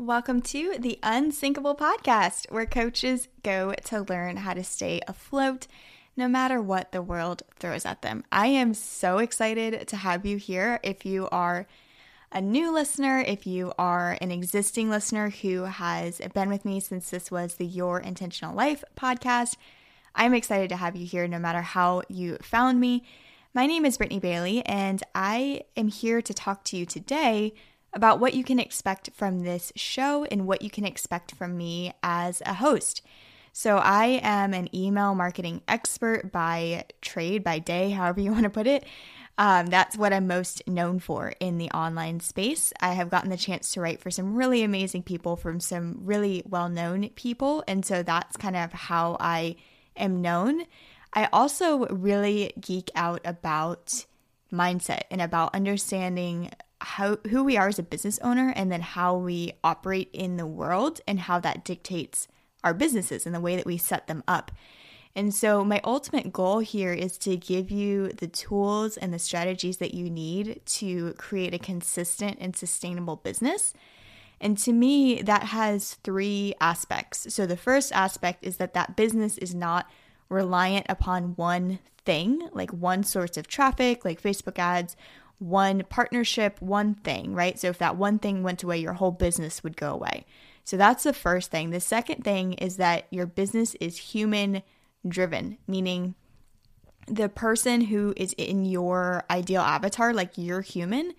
Welcome to the Unsinkable Podcast, where coaches go to learn how to stay afloat no matter what the world throws at them. I am so excited to have you here. If you are a new listener, if you are an existing listener who has been with me since this was the Your Intentional Life podcast, I'm excited to have you here no matter how you found me. My name is Brittany Bailey, and I am here to talk to you today about what you can expect from this show and what you can expect from me as a host. So, I am an email marketing expert by trade, by day, however you want to put it. Um, that's what I'm most known for in the online space. I have gotten the chance to write for some really amazing people from some really well known people. And so that's kind of how I am known. I also really geek out about mindset and about understanding how who we are as a business owner and then how we operate in the world and how that dictates our businesses and the way that we set them up. And so my ultimate goal here is to give you the tools and the strategies that you need to create a consistent and sustainable business. And to me that has three aspects. So the first aspect is that that business is not reliant upon one thing, like one source of traffic, like Facebook ads, one partnership, one thing, right? So if that one thing went away, your whole business would go away. So that's the first thing. The second thing is that your business is human driven, meaning the person who is in your ideal avatar, like your human,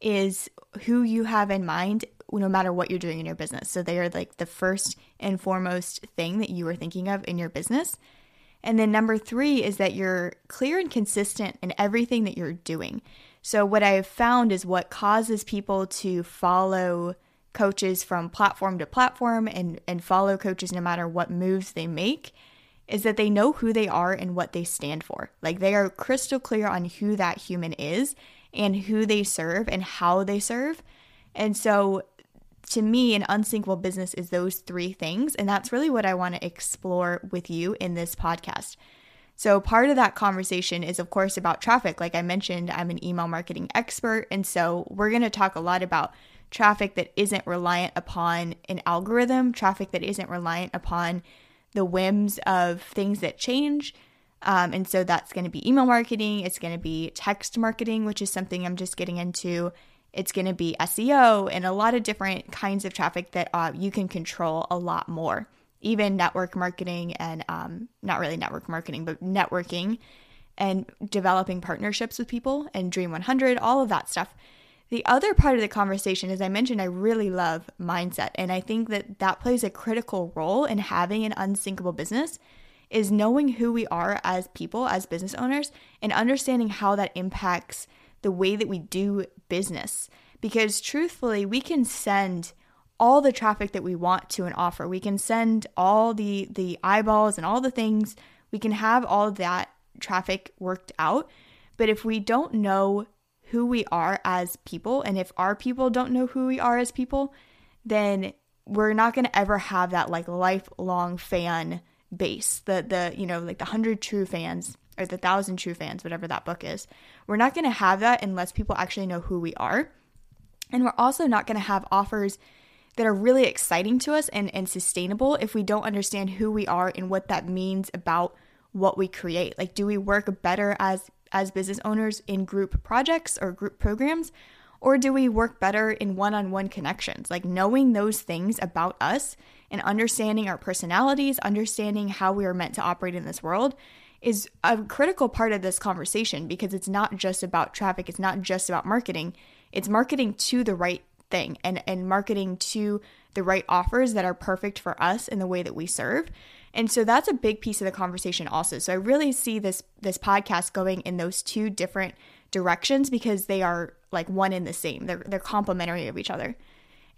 is who you have in mind no matter what you're doing in your business. So they are like the first and foremost thing that you are thinking of in your business. And then number three is that you're clear and consistent in everything that you're doing. So, what I've found is what causes people to follow coaches from platform to platform and, and follow coaches no matter what moves they make is that they know who they are and what they stand for. Like they are crystal clear on who that human is and who they serve and how they serve. And so to me, an unsinkable business is those three things. And that's really what I want to explore with you in this podcast. So, part of that conversation is, of course, about traffic. Like I mentioned, I'm an email marketing expert. And so, we're going to talk a lot about traffic that isn't reliant upon an algorithm, traffic that isn't reliant upon the whims of things that change. Um, and so, that's going to be email marketing, it's going to be text marketing, which is something I'm just getting into it's going to be SEO and a lot of different kinds of traffic that uh, you can control a lot more. Even network marketing and um, not really network marketing, but networking and developing partnerships with people and Dream 100, all of that stuff. The other part of the conversation, as I mentioned, I really love mindset. And I think that that plays a critical role in having an unsinkable business is knowing who we are as people, as business owners, and understanding how that impacts the way that we do business. Because truthfully, we can send all the traffic that we want to an offer. We can send all the the eyeballs and all the things. We can have all that traffic worked out. But if we don't know who we are as people and if our people don't know who we are as people, then we're not going to ever have that like lifelong fan base. The the you know like the 100 true fans or the thousand true fans, whatever that book is. We're not going to have that unless people actually know who we are. And we're also not going to have offers that are really exciting to us and, and sustainable if we don't understand who we are and what that means about what we create. Like, do we work better as as business owners in group projects or group programs? Or do we work better in one on one connections? Like knowing those things about us and understanding our personalities, understanding how we are meant to operate in this world is a critical part of this conversation because it's not just about traffic, it's not just about marketing. It's marketing to the right thing and and marketing to the right offers that are perfect for us in the way that we serve. And so that's a big piece of the conversation also. So I really see this this podcast going in those two different directions because they are like one in the same. They're they're complementary of each other.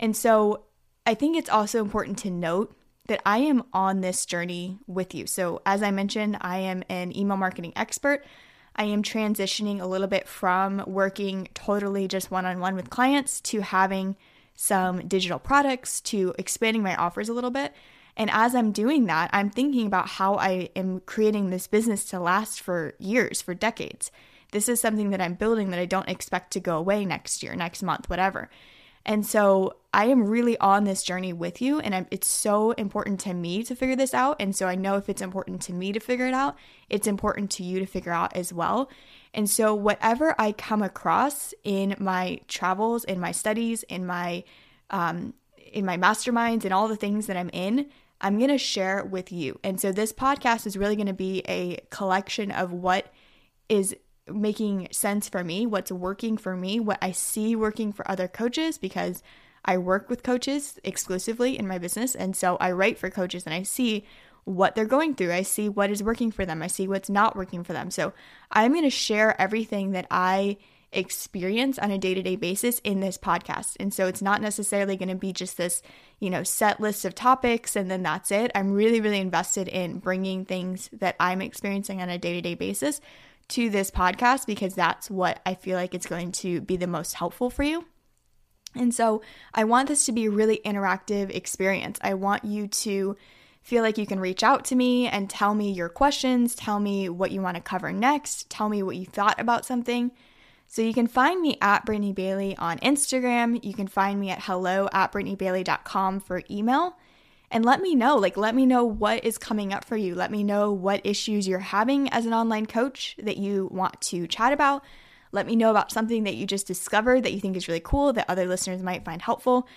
And so I think it's also important to note that I am on this journey with you. So, as I mentioned, I am an email marketing expert. I am transitioning a little bit from working totally just one on one with clients to having some digital products, to expanding my offers a little bit. And as I'm doing that, I'm thinking about how I am creating this business to last for years, for decades. This is something that I'm building that I don't expect to go away next year, next month, whatever. And so I am really on this journey with you, and I'm, it's so important to me to figure this out. And so I know if it's important to me to figure it out, it's important to you to figure out as well. And so, whatever I come across in my travels, in my studies, in my um, in my masterminds, and all the things that I'm in, I'm to share with you. And so, this podcast is really to be a collection of what is making sense for me, what's working for me, what I see working for other coaches, because I work with coaches exclusively in my business. And so I write for coaches and I see what they're going through. I see what is working for them. I see what's not working for them. So I'm going to share everything that I experience on a day-to-day basis in this podcast. And so it's not necessarily going to be just this, you know, set list of topics and then that's it. I'm really really invested in bringing things that I'm experiencing on a day-to-day basis to this podcast because that's what I feel like it's going to be the most helpful for you. And so I want this to be a really interactive experience. I want you to feel like you can reach out to me and tell me your questions, tell me what you want to cover next, tell me what you thought about something. So you can find me at Brittany Bailey on Instagram. You can find me at hello at brittanybailey.com for email and let me know. Like, let me know what is coming up for you. Let me know what issues you're having as an online coach that you want to chat about. Let me know about something that you just discovered that you think is really cool that other listeners might find helpful.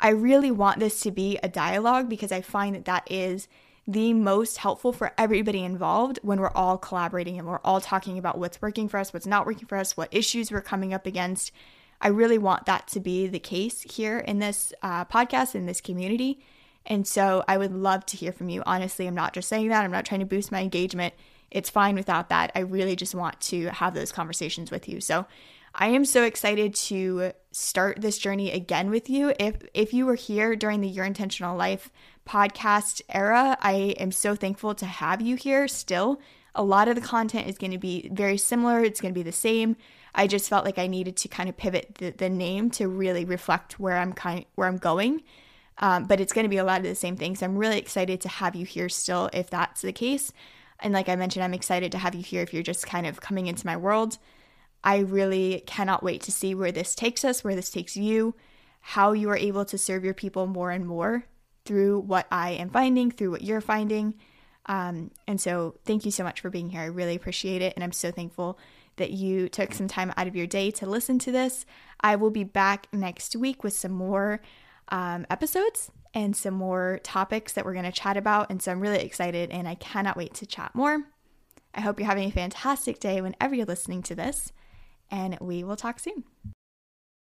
I really want this to be a dialogue because I find that that is the most helpful for everybody involved when we're all collaborating and we're all talking about what's working for us, what's not working for us, what issues we're coming up against. I really want that to be the case here in this uh, podcast, in this community. And so I would love to hear from you. Honestly, I'm not just saying that, I'm not trying to boost my engagement. It's fine without that. I really just want to have those conversations with you. So I am so excited to start this journey again with you. If if you were here during the Your Intentional Life podcast era, I am so thankful to have you here still. A lot of the content is going to be very similar. It's going to be the same. I just felt like I needed to kind of pivot the, the name to really reflect where I'm kind where I'm going um, but it's going to be a lot of the same things. I'm really excited to have you here still if that's the case. And like I mentioned, I'm excited to have you here if you're just kind of coming into my world. I really cannot wait to see where this takes us, where this takes you, how you are able to serve your people more and more through what I am finding, through what you're finding. Um, and so, thank you so much for being here. I really appreciate it. And I'm so thankful that you took some time out of your day to listen to this. I will be back next week with some more um, episodes and some more topics that we're going to chat about. And so I'm really excited and I cannot wait to chat more. I hope you're having a fantastic day whenever you're listening to this, and we will talk soon.